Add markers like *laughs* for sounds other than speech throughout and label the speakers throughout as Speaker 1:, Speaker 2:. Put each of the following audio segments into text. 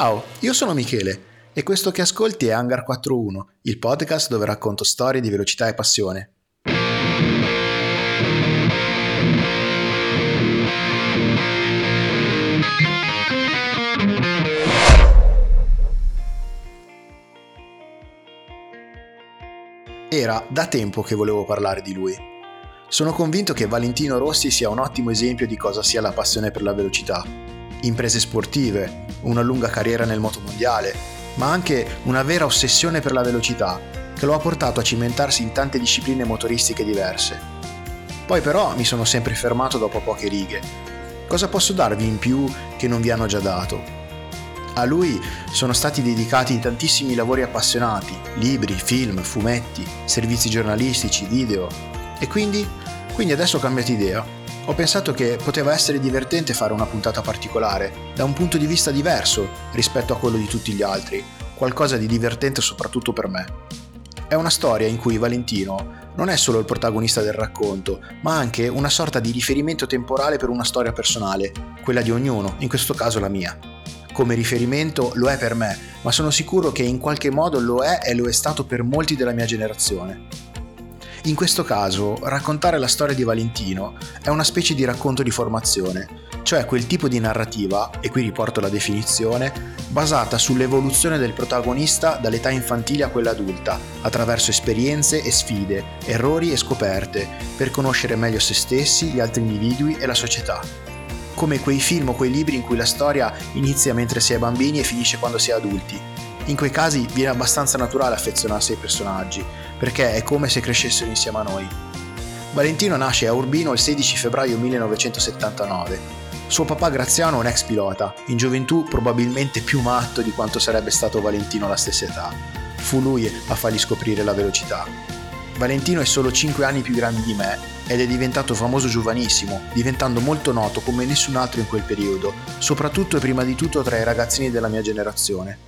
Speaker 1: Ciao, io sono Michele e questo che ascolti è Hangar 41, il podcast dove racconto storie di velocità e passione. Era da tempo che volevo parlare di lui. Sono convinto che Valentino Rossi sia un ottimo esempio di cosa sia la passione per la velocità. Imprese sportive, una lunga carriera nel motomondiale, ma anche una vera ossessione per la velocità, che lo ha portato a cimentarsi in tante discipline motoristiche diverse. Poi però mi sono sempre fermato dopo poche righe. Cosa posso darvi in più che non vi hanno già dato? A lui sono stati dedicati tantissimi lavori appassionati, libri, film, fumetti, servizi giornalistici, video. E quindi? Quindi adesso ho cambiato idea. Ho pensato che poteva essere divertente fare una puntata particolare, da un punto di vista diverso rispetto a quello di tutti gli altri, qualcosa di divertente soprattutto per me. È una storia in cui Valentino non è solo il protagonista del racconto, ma anche una sorta di riferimento temporale per una storia personale, quella di ognuno, in questo caso la mia come riferimento lo è per me, ma sono sicuro che in qualche modo lo è e lo è stato per molti della mia generazione. In questo caso, raccontare la storia di Valentino è una specie di racconto di formazione, cioè quel tipo di narrativa, e qui riporto la definizione, basata sull'evoluzione del protagonista dall'età infantile a quella adulta, attraverso esperienze e sfide, errori e scoperte, per conoscere meglio se stessi, gli altri individui e la società come quei film o quei libri in cui la storia inizia mentre si è bambini e finisce quando si è adulti. In quei casi viene abbastanza naturale affezionarsi ai personaggi, perché è come se crescessero insieme a noi. Valentino nasce a Urbino il 16 febbraio 1979. Suo papà Graziano è un ex pilota, in gioventù probabilmente più matto di quanto sarebbe stato Valentino alla stessa età. Fu lui a fargli scoprire la velocità. Valentino è solo 5 anni più grande di me ed è diventato famoso giovanissimo, diventando molto noto come nessun altro in quel periodo, soprattutto e prima di tutto tra i ragazzini della mia generazione.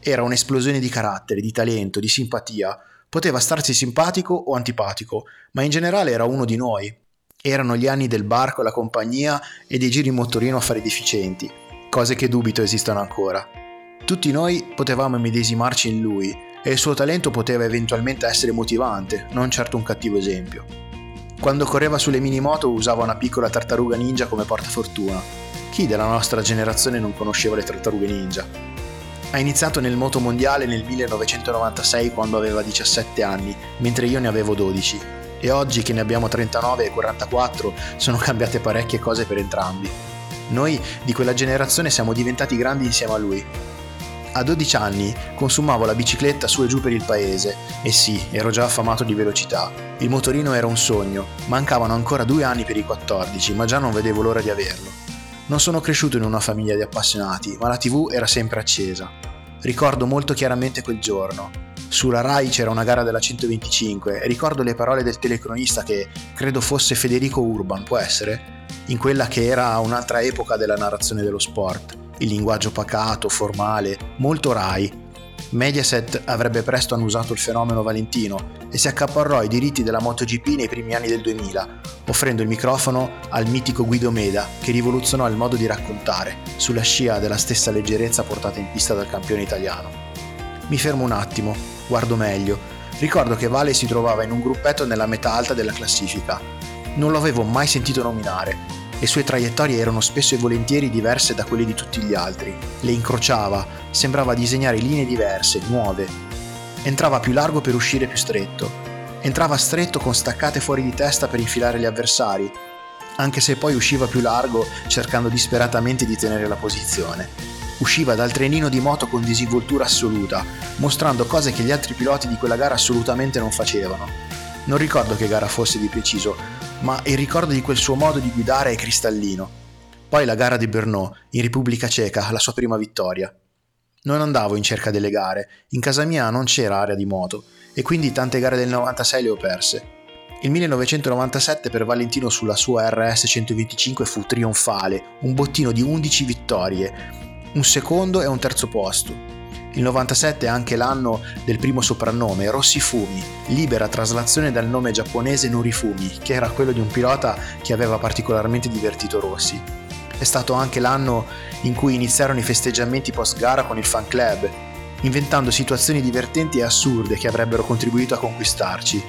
Speaker 1: Era un'esplosione di carattere, di talento, di simpatia, poteva starsi simpatico o antipatico, ma in generale era uno di noi. Erano gli anni del barco, la compagnia e dei giri in motorino affari deficienti, cose che dubito esistano ancora. Tutti noi potevamo medesimarci in lui e il suo talento poteva eventualmente essere motivante, non certo un cattivo esempio. Quando correva sulle minimoto usava una piccola tartaruga ninja come portafortuna. Chi della nostra generazione non conosceva le tartarughe ninja? Ha iniziato nel moto mondiale nel 1996 quando aveva 17 anni, mentre io ne avevo 12. E oggi che ne abbiamo 39 e 44 sono *laughs* cambiate parecchie cose per entrambi. Noi di quella generazione siamo diventati grandi insieme a lui a 12 anni consumavo la bicicletta su e giù per il paese e sì, ero già affamato di velocità. Il motorino era un sogno, mancavano ancora due anni per i 14, ma già non vedevo l'ora di averlo. Non sono cresciuto in una famiglia di appassionati, ma la tv era sempre accesa. Ricordo molto chiaramente quel giorno. Sulla Rai c'era una gara della 125 e ricordo le parole del telecronista che credo fosse Federico Urban, può essere? In quella che era un'altra epoca della narrazione dello sport il linguaggio pacato, formale, molto Rai. Mediaset avrebbe presto annusato il fenomeno Valentino e si accaparrò i diritti della MotoGP nei primi anni del 2000, offrendo il microfono al mitico Guido Meda che rivoluzionò il modo di raccontare, sulla scia della stessa leggerezza portata in pista dal campione italiano. Mi fermo un attimo, guardo meglio. Ricordo che Vale si trovava in un gruppetto nella metà alta della classifica. Non lo avevo mai sentito nominare le sue traiettorie erano spesso e volentieri diverse da quelle di tutti gli altri. Le incrociava, sembrava disegnare linee diverse, nuove. Entrava più largo per uscire più stretto. Entrava stretto con staccate fuori di testa per infilare gli avversari, anche se poi usciva più largo cercando disperatamente di tenere la posizione. Usciva dal trenino di moto con disinvoltura assoluta, mostrando cose che gli altri piloti di quella gara assolutamente non facevano. Non ricordo che gara fosse di preciso, ma il ricordo di quel suo modo di guidare è cristallino. Poi la gara di Brno, in Repubblica Ceca, la sua prima vittoria. Non andavo in cerca delle gare, in casa mia non c'era area di moto, e quindi tante gare del 96 le ho perse. Il 1997 per Valentino sulla sua RS 125 fu trionfale, un bottino di 11 vittorie, un secondo e un terzo posto, il 97 è anche l'anno del primo soprannome, Rossi Fumi, libera traslazione dal nome giapponese Norifumi, che era quello di un pilota che aveva particolarmente divertito Rossi. È stato anche l'anno in cui iniziarono i festeggiamenti post gara con il fan club, inventando situazioni divertenti e assurde che avrebbero contribuito a conquistarci.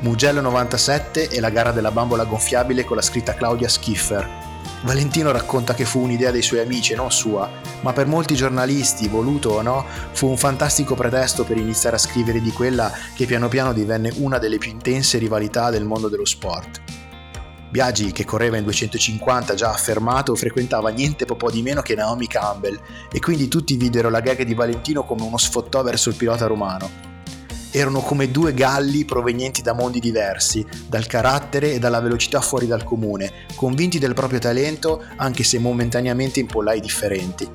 Speaker 1: Mugello 97 e la gara della bambola gonfiabile con la scritta Claudia Schiffer, Valentino racconta che fu un'idea dei suoi amici e non sua, ma per molti giornalisti, voluto o no, fu un fantastico pretesto per iniziare a scrivere di quella che piano piano divenne una delle più intense rivalità del mondo dello sport. Biagi, che correva in 250 già affermato, frequentava niente po' di meno che Naomi Campbell e quindi tutti videro la gag di Valentino come uno sfottò verso il pilota romano erano come due galli provenienti da mondi diversi, dal carattere e dalla velocità fuori dal comune, convinti del proprio talento anche se momentaneamente in pollai differenti.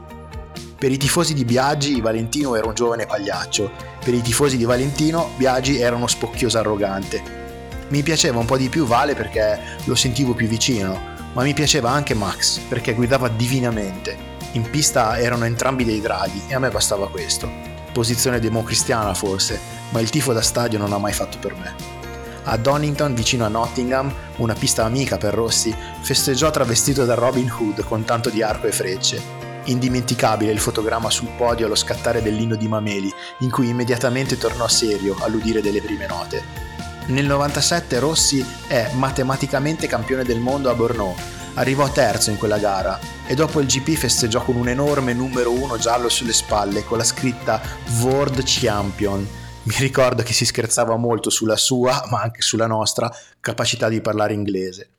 Speaker 1: Per i tifosi di Biagi Valentino era un giovane pagliaccio, per i tifosi di Valentino Biagi era uno spocchioso arrogante. Mi piaceva un po' di più Vale perché lo sentivo più vicino, ma mi piaceva anche Max perché guidava divinamente. In pista erano entrambi dei draghi e a me bastava questo. Posizione democristiana forse, ma il tifo da stadio non ha mai fatto per me. A Donington, vicino a Nottingham, una pista amica per Rossi, festeggiò travestito da Robin Hood con tanto di arco e frecce. Indimenticabile il fotogramma sul podio allo scattare dell'inno di Mameli, in cui immediatamente tornò serio all'udire delle prime note. Nel 97 Rossi è matematicamente campione del mondo a Bordeaux, arrivò terzo in quella gara e dopo il GP festeggiò con un enorme numero 1 giallo sulle spalle con la scritta World Champion mi ricordo che si scherzava molto sulla sua, ma anche sulla nostra, capacità di parlare inglese.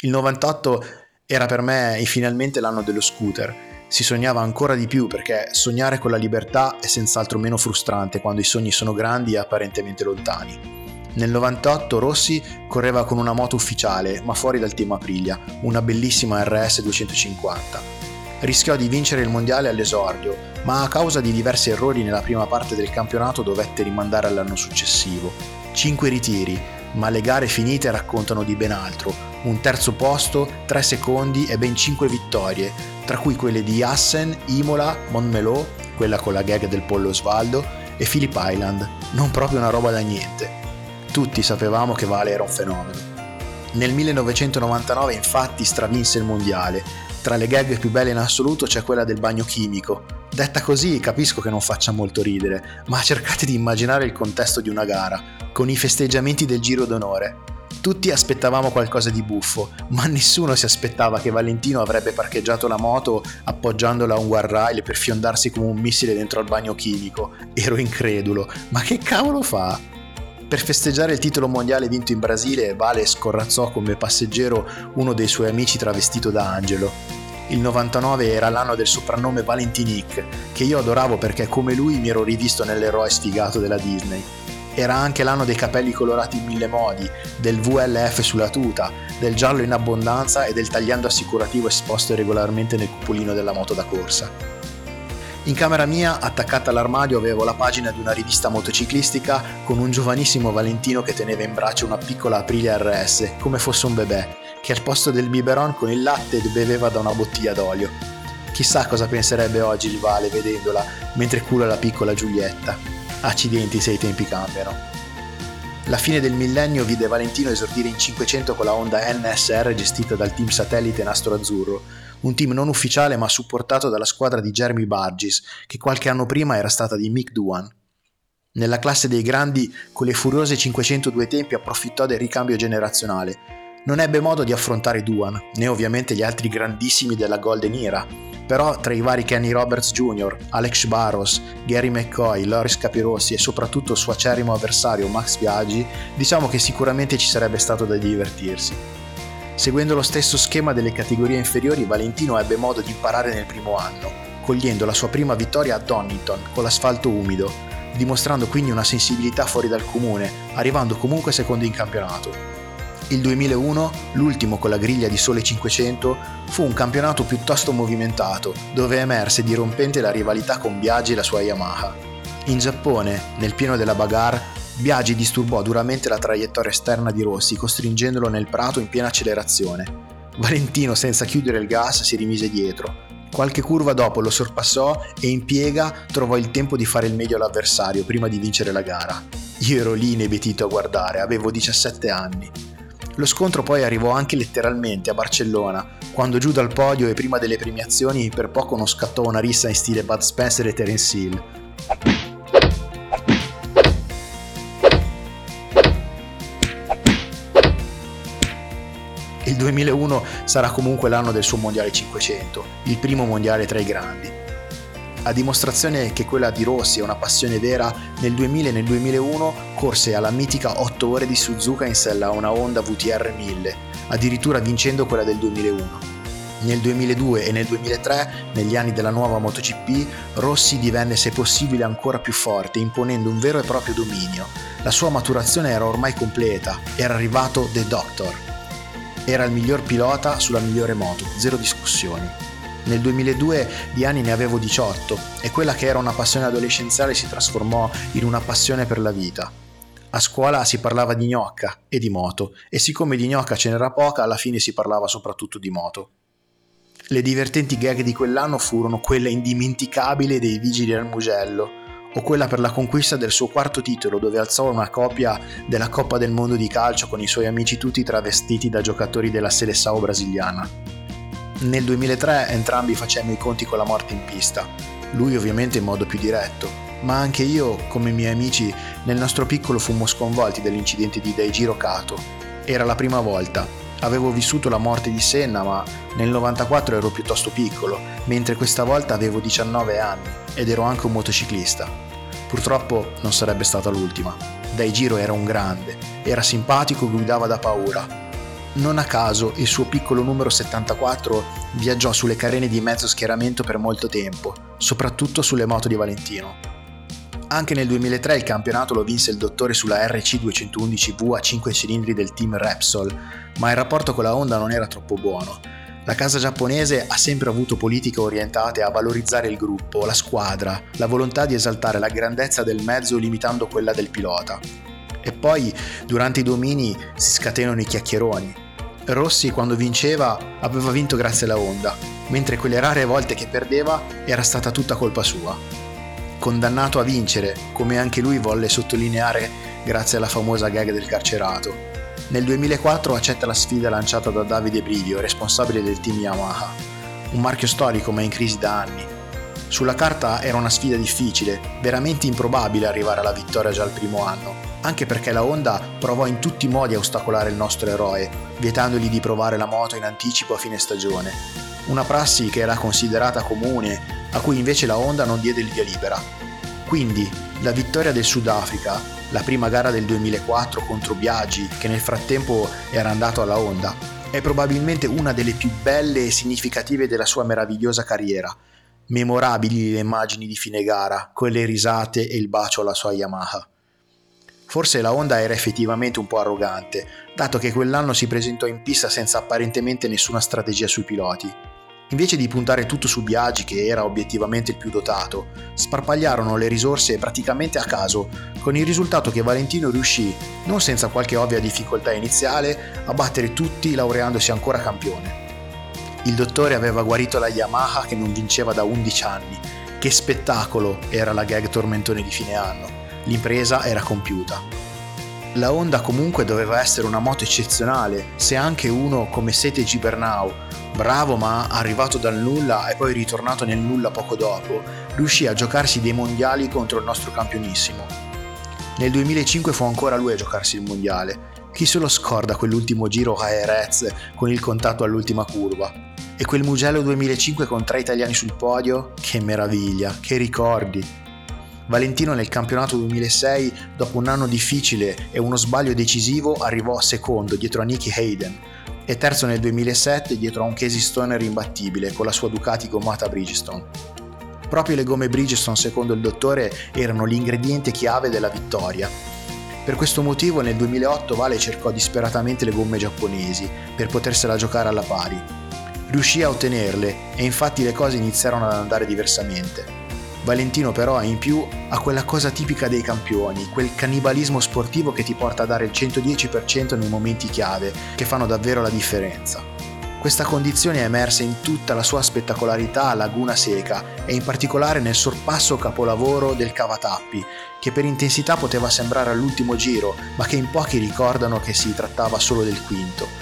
Speaker 1: Il 98 era per me finalmente l'anno dello scooter. Si sognava ancora di più perché sognare con la libertà è senz'altro meno frustrante quando i sogni sono grandi e apparentemente lontani. Nel 98 Rossi correva con una moto ufficiale, ma fuori dal team Aprilia, una bellissima RS 250 rischiò di vincere il mondiale all'esordio, ma a causa di diversi errori nella prima parte del campionato dovette rimandare all'anno successivo. Cinque ritiri, ma le gare finite raccontano di ben altro. Un terzo posto, tre secondi e ben cinque vittorie, tra cui quelle di Assen, Imola, Montmelò, quella con la gag del pollo Osvaldo, e Phillip Island. Non proprio una roba da niente. Tutti sapevamo che Vale era un fenomeno. Nel 1999 infatti stravinse il mondiale tra le gag più belle in assoluto c'è quella del bagno chimico. Detta così capisco che non faccia molto ridere, ma cercate di immaginare il contesto di una gara, con i festeggiamenti del giro d'onore. Tutti aspettavamo qualcosa di buffo, ma nessuno si aspettava che Valentino avrebbe parcheggiato la moto appoggiandola a un guardrail per fiondarsi come un missile dentro al bagno chimico. Ero incredulo, ma che cavolo fa? Per festeggiare il titolo mondiale vinto in Brasile, Vale scorrazzò come passeggero uno dei suoi amici travestito da angelo. Il 99 era l'anno del soprannome Valentinic, che io adoravo perché come lui mi ero rivisto nell'eroe sfigato della Disney. Era anche l'anno dei capelli colorati in mille modi, del VLF sulla tuta, del giallo in abbondanza e del tagliando assicurativo esposto regolarmente nel cupolino della moto da corsa. In camera mia, attaccata all'armadio, avevo la pagina di una rivista motociclistica con un giovanissimo Valentino che teneva in braccio una piccola Aprilia RS, come fosse un bebè, che al posto del biberon con il latte beveva da una bottiglia d'olio. Chissà cosa penserebbe oggi il Vale vedendola mentre cura la piccola Giulietta. Accidenti se i tempi cambiano. La fine del millennio vide Valentino esordire in 500 con la Honda NSR gestita dal team satellite Nastro Azzurro, un team non ufficiale ma supportato dalla squadra di Jeremy Burgess, che qualche anno prima era stata di Mick Duan. Nella classe dei grandi, con le furiose 502 tempi approfittò del ricambio generazionale. Non ebbe modo di affrontare Duan, né ovviamente gli altri grandissimi della Golden Era, però tra i vari Kenny Roberts Jr., Alex Barros, Gary McCoy, Loris Capirossi e soprattutto il suo acerrimo avversario Max Biaggi, diciamo che sicuramente ci sarebbe stato da divertirsi. Seguendo lo stesso schema delle categorie inferiori, Valentino ebbe modo di imparare nel primo anno, cogliendo la sua prima vittoria a Donington con l'asfalto umido, dimostrando quindi una sensibilità fuori dal comune, arrivando comunque secondo in campionato. Il 2001, l'ultimo con la griglia di sole 500, fu un campionato piuttosto movimentato, dove emerse dirompente la rivalità con Biaggi e la sua Yamaha. In Giappone, nel pieno della bagarre, Biagi disturbò duramente la traiettoria esterna di Rossi, costringendolo nel prato in piena accelerazione. Valentino, senza chiudere il gas, si rimise dietro. Qualche curva dopo lo sorpassò e in piega trovò il tempo di fare il meglio all'avversario prima di vincere la gara. Io ero lì inebetito a guardare, avevo 17 anni. Lo scontro poi arrivò anche letteralmente a Barcellona, quando giù dal podio e prima delle premiazioni per poco non scattò una rissa in stile Bud Spencer e Terence Hill. Il 2001 sarà comunque l'anno del suo Mondiale 500, il primo mondiale tra i grandi. A dimostrazione che quella di Rossi è una passione vera, nel 2000 e nel 2001 corse alla mitica 8 ore di Suzuka in sella a una Honda VTR 1000, addirittura vincendo quella del 2001. Nel 2002 e nel 2003, negli anni della nuova MotoGP, Rossi divenne se possibile ancora più forte, imponendo un vero e proprio dominio. La sua maturazione era ormai completa, era arrivato The Doctor. Era il miglior pilota sulla migliore moto, zero discussioni. Nel 2002 di anni ne avevo 18 e quella che era una passione adolescenziale si trasformò in una passione per la vita. A scuola si parlava di gnocca e di moto e siccome di gnocca ce n'era poca alla fine si parlava soprattutto di moto. Le divertenti gag di quell'anno furono quella indimenticabile dei Vigili al Mugello o quella per la conquista del suo quarto titolo dove alzò una copia della Coppa del Mondo di calcio con i suoi amici tutti travestiti da giocatori della Seleção brasiliana. Nel 2003 entrambi facemmo i conti con la morte in pista, lui ovviamente in modo più diretto, ma anche io, come i miei amici, nel nostro piccolo fummo sconvolti dall'incidente di Daijiro Kato. Era la prima volta. Avevo vissuto la morte di Senna, ma nel 94 ero piuttosto piccolo, mentre questa volta avevo 19 anni ed ero anche un motociclista. Purtroppo non sarebbe stata l'ultima. Daijiro era un grande, era simpatico, guidava da paura, non a caso il suo piccolo numero 74 viaggiò sulle carene di mezzo schieramento per molto tempo, soprattutto sulle moto di Valentino. Anche nel 2003 il campionato lo vinse il dottore sulla RC211V a 5 cilindri del team Repsol, ma il rapporto con la Honda non era troppo buono. La casa giapponese ha sempre avuto politiche orientate a valorizzare il gruppo, la squadra, la volontà di esaltare la grandezza del mezzo limitando quella del pilota. E poi, durante i domini, si scatenano i chiacchieroni. Rossi quando vinceva aveva vinto grazie alla Honda, mentre quelle rare volte che perdeva era stata tutta colpa sua. Condannato a vincere, come anche lui volle sottolineare grazie alla famosa gag del carcerato. Nel 2004 accetta la sfida lanciata da Davide Brivio, responsabile del team Yamaha, un marchio storico ma in crisi da anni. Sulla carta era una sfida difficile, veramente improbabile arrivare alla vittoria già al primo anno, anche perché la Honda provò in tutti i modi a ostacolare il nostro eroe, vietandogli di provare la moto in anticipo a fine stagione. Una prassi che era considerata comune, a cui invece la Honda non diede il via libera. Quindi, la vittoria del Sudafrica, la prima gara del 2004 contro Biaggi, che nel frattempo era andato alla Honda, è probabilmente una delle più belle e significative della sua meravigliosa carriera. Memorabili le immagini di fine gara, quelle risate e il bacio alla sua Yamaha. Forse la Honda era effettivamente un po' arrogante, dato che quell'anno si presentò in pista senza apparentemente nessuna strategia sui piloti. Invece di puntare tutto su Biaggi, che era obiettivamente il più dotato, sparpagliarono le risorse praticamente a caso, con il risultato che Valentino riuscì, non senza qualche ovvia difficoltà iniziale, a battere tutti laureandosi ancora campione. Il dottore aveva guarito la Yamaha che non vinceva da 11 anni. Che spettacolo era la gag tormentone di fine anno l'impresa era compiuta. La Honda comunque doveva essere una moto eccezionale, se anche uno come Sete Gibernau, bravo ma arrivato dal nulla e poi ritornato nel nulla poco dopo, riuscì a giocarsi dei mondiali contro il nostro campionissimo. Nel 2005 fu ancora lui a giocarsi il mondiale. Chi se lo scorda quell'ultimo giro a Erez con il contatto all'ultima curva? E quel Mugello 2005 con tre italiani sul podio? Che meraviglia, che ricordi! Valentino nel campionato 2006, dopo un anno difficile e uno sbaglio decisivo, arrivò secondo dietro a Nicky Hayden e terzo nel 2007 dietro a un Casey Stoner imbattibile con la sua Ducati gommata Bridgestone. Proprio le gomme Bridgestone, secondo il dottore, erano l'ingrediente chiave della vittoria. Per questo motivo nel 2008 Vale cercò disperatamente le gomme giapponesi per potersela giocare alla pari. Riuscì a ottenerle e infatti le cose iniziarono ad andare diversamente. Valentino però in più ha quella cosa tipica dei campioni, quel cannibalismo sportivo che ti porta a dare il 110% nei momenti chiave, che fanno davvero la differenza. Questa condizione è emersa in tutta la sua spettacolarità a Laguna Seca e in particolare nel sorpasso capolavoro del Cavatappi, che per intensità poteva sembrare all'ultimo giro, ma che in pochi ricordano che si trattava solo del quinto.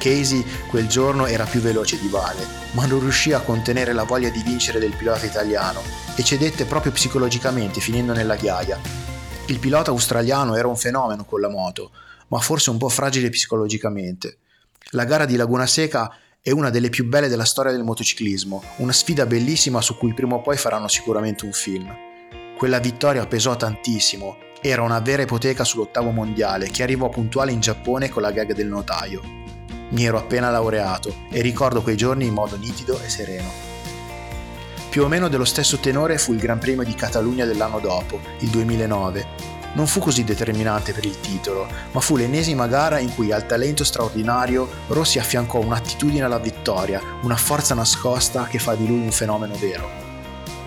Speaker 1: Casey quel giorno era più veloce di Vale, ma non riuscì a contenere la voglia di vincere del pilota italiano e cedette proprio psicologicamente finendo nella ghiaia. Il pilota australiano era un fenomeno con la moto, ma forse un po' fragile psicologicamente. La gara di Laguna Seca è una delle più belle della storia del motociclismo, una sfida bellissima su cui prima o poi faranno sicuramente un film. Quella vittoria pesò tantissimo, era una vera ipoteca sull'ottavo mondiale che arrivò puntuale in Giappone con la gag del notaio. Mi ero appena laureato e ricordo quei giorni in modo nitido e sereno. Più o meno dello stesso tenore fu il Gran Premio di Catalogna dell'anno dopo, il 2009, non fu così determinante per il titolo, ma fu l'ennesima gara in cui al talento straordinario Rossi affiancò un'attitudine alla vittoria, una forza nascosta che fa di lui un fenomeno vero.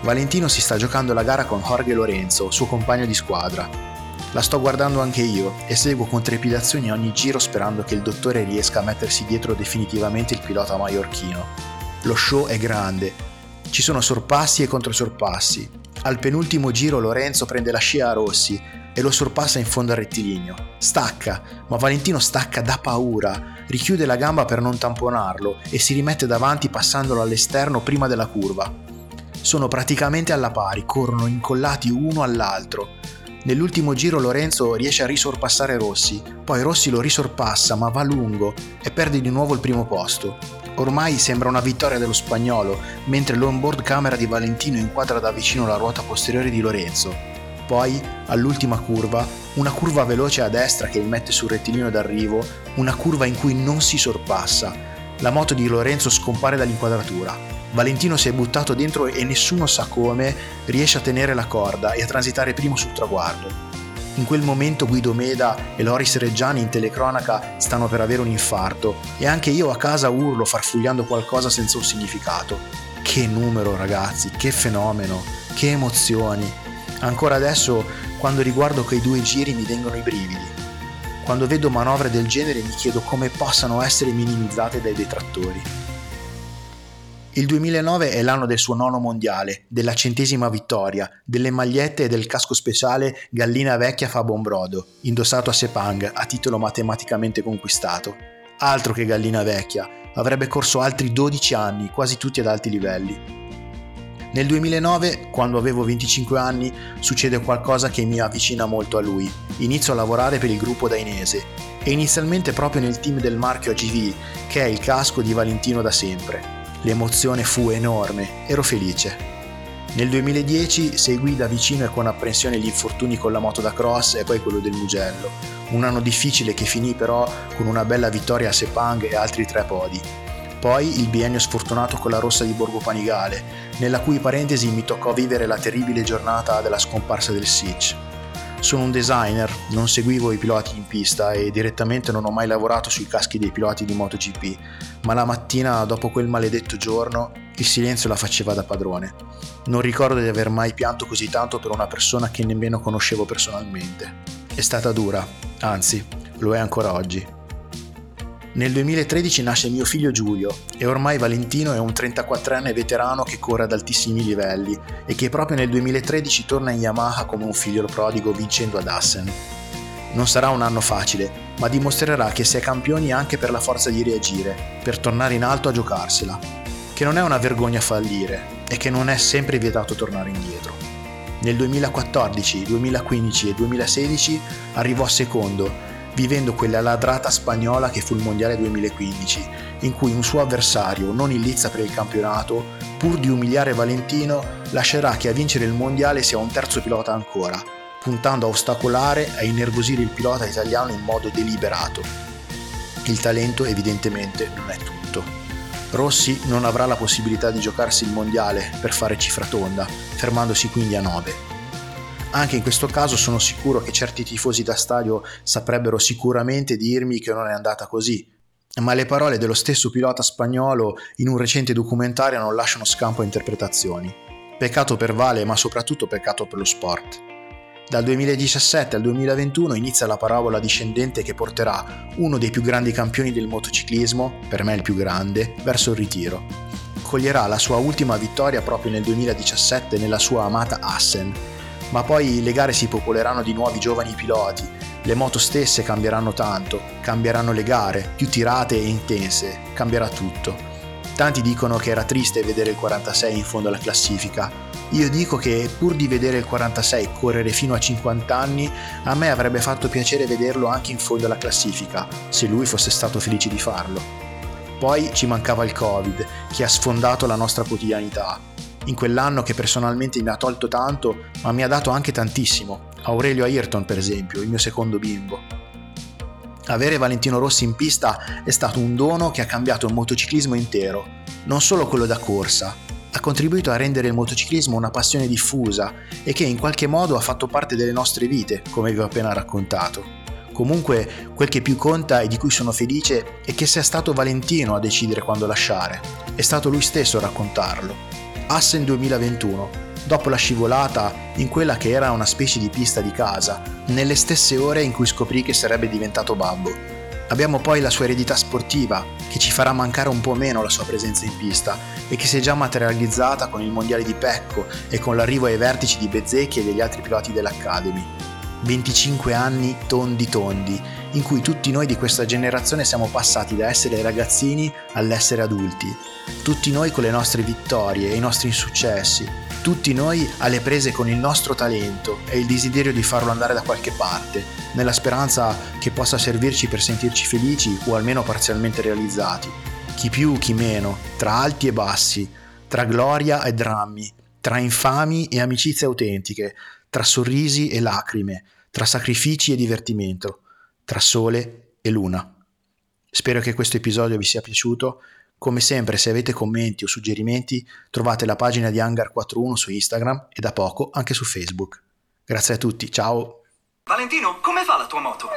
Speaker 1: Valentino si sta giocando la gara con Jorge Lorenzo, suo compagno di squadra. La sto guardando anche io e seguo con trepidazione ogni giro sperando che il dottore riesca a mettersi dietro definitivamente il pilota maiorchino. Lo show è grande. Ci sono sorpassi e controsorpassi. Al penultimo giro Lorenzo prende la scia a Rossi, e lo sorpassa in fondo al rettilineo. Stacca, ma Valentino stacca da paura, richiude la gamba per non tamponarlo e si rimette davanti passandolo all'esterno prima della curva. Sono praticamente alla pari, corrono incollati uno all'altro. Nell'ultimo giro Lorenzo riesce a risorpassare Rossi, poi Rossi lo risorpassa ma va lungo e perde di nuovo il primo posto. Ormai sembra una vittoria dello spagnolo, mentre l'onboard camera di Valentino inquadra da vicino la ruota posteriore di Lorenzo poi, all'ultima curva, una curva veloce a destra che il mette sul rettilineo d'arrivo, una curva in cui non si sorpassa. La moto di Lorenzo scompare dall'inquadratura. Valentino si è buttato dentro e nessuno sa come riesce a tenere la corda e a transitare primo sul traguardo. In quel momento Guido Meda e Loris Reggiani in telecronaca stanno per avere un infarto e anche io a casa urlo farfugliando qualcosa senza un significato. Che numero ragazzi, che fenomeno, che emozioni. Ancora adesso, quando riguardo quei due giri, mi vengono i brividi. Quando vedo manovre del genere mi chiedo come possano essere minimizzate dai detrattori. Il 2009 è l'anno del suo nono mondiale, della centesima vittoria, delle magliette e del casco speciale Gallina Vecchia fa brodo, indossato a Sepang a titolo matematicamente conquistato. Altro che Gallina Vecchia, avrebbe corso altri 12 anni, quasi tutti ad alti livelli. Nel 2009, quando avevo 25 anni, succede qualcosa che mi avvicina molto a lui. Inizio a lavorare per il gruppo Dainese e inizialmente proprio nel team del marchio AGV, che è il casco di Valentino da sempre. L'emozione fu enorme, ero felice. Nel 2010 seguì da vicino e con apprensione gli infortuni con la moto da cross e poi quello del Mugello. Un anno difficile che finì però con una bella vittoria a Sepang e altri tre podi. Poi il biennio sfortunato con la rossa di Borgo Panigale, nella cui parentesi mi toccò vivere la terribile giornata della scomparsa del Sitch. Sono un designer, non seguivo i piloti in pista e direttamente non ho mai lavorato sui caschi dei piloti di MotoGP, ma la mattina dopo quel maledetto giorno il silenzio la faceva da padrone. Non ricordo di aver mai pianto così tanto per una persona che nemmeno conoscevo personalmente. È stata dura, anzi, lo è ancora oggi. Nel 2013 nasce mio figlio Giulio e ormai Valentino è un 34enne veterano che corre ad altissimi livelli e che proprio nel 2013 torna in Yamaha come un figlio prodigo vincendo ad Assen. Non sarà un anno facile, ma dimostrerà che si è campioni anche per la forza di reagire, per tornare in alto a giocarsela, che non è una vergogna fallire e che non è sempre vietato tornare indietro. Nel 2014, 2015 e 2016 arrivò secondo vivendo quella ladrata spagnola che fu il Mondiale 2015, in cui un suo avversario, non in lizza per il campionato, pur di umiliare Valentino, lascerà che a vincere il Mondiale sia un terzo pilota ancora, puntando a ostacolare e a innervosire il pilota italiano in modo deliberato. Il talento evidentemente non è tutto. Rossi non avrà la possibilità di giocarsi il mondiale per fare cifra tonda, fermandosi quindi a 9. Anche in questo caso sono sicuro che certi tifosi da stadio saprebbero sicuramente dirmi che non è andata così, ma le parole dello stesso pilota spagnolo in un recente documentario non lasciano scampo a interpretazioni. Peccato per Vale, ma soprattutto peccato per lo sport. Dal 2017 al 2021 inizia la parabola discendente che porterà uno dei più grandi campioni del motociclismo, per me il più grande, verso il ritiro. Coglierà la sua ultima vittoria proprio nel 2017 nella sua amata Assen, ma poi le gare si popoleranno di nuovi giovani piloti, le moto stesse cambieranno tanto, cambieranno le gare, più tirate e intense, cambierà tutto. Tanti dicono che era triste vedere il 46 in fondo alla classifica, io dico che pur di vedere il 46 correre fino a 50 anni, a me avrebbe fatto piacere vederlo anche in fondo alla classifica, se lui fosse stato felice di farlo. Poi ci mancava il Covid, che ha sfondato la nostra quotidianità. In quell'anno che personalmente mi ha tolto tanto, ma mi ha dato anche tantissimo. Aurelio Ayrton, per esempio, il mio secondo bimbo. Avere Valentino Rossi in pista è stato un dono che ha cambiato il motociclismo intero, non solo quello da corsa, ha contribuito a rendere il motociclismo una passione diffusa e che in qualche modo ha fatto parte delle nostre vite, come vi ho appena raccontato. Comunque, quel che più conta e di cui sono felice è che sia stato Valentino a decidere quando lasciare. È stato lui stesso a raccontarlo. Assen 2021, dopo la scivolata in quella che era una specie di pista di casa, nelle stesse ore in cui scoprì che sarebbe diventato babbo. Abbiamo poi la sua eredità sportiva, che ci farà mancare un po' meno la sua presenza in pista e che si è già materializzata con il mondiale di Pecco e con l'arrivo ai vertici di Bezzecchi e degli altri piloti dell'Academy. 25 anni tondi tondi, in cui tutti noi di questa generazione siamo passati da essere ragazzini all'essere adulti. Tutti noi con le nostre vittorie e i nostri insuccessi, tutti noi alle prese con il nostro talento e il desiderio di farlo andare da qualche parte, nella speranza che possa servirci per sentirci felici o almeno parzialmente realizzati. Chi più, chi meno, tra alti e bassi, tra gloria e drammi, tra infami e amicizie autentiche, tra sorrisi e lacrime, tra sacrifici e divertimento, tra sole e luna. Spero che questo episodio vi sia piaciuto come sempre, se avete commenti o suggerimenti, trovate la pagina di Hangar41 su Instagram e da poco anche su Facebook. Grazie a tutti, ciao!
Speaker 2: Valentino, come va la tua moto?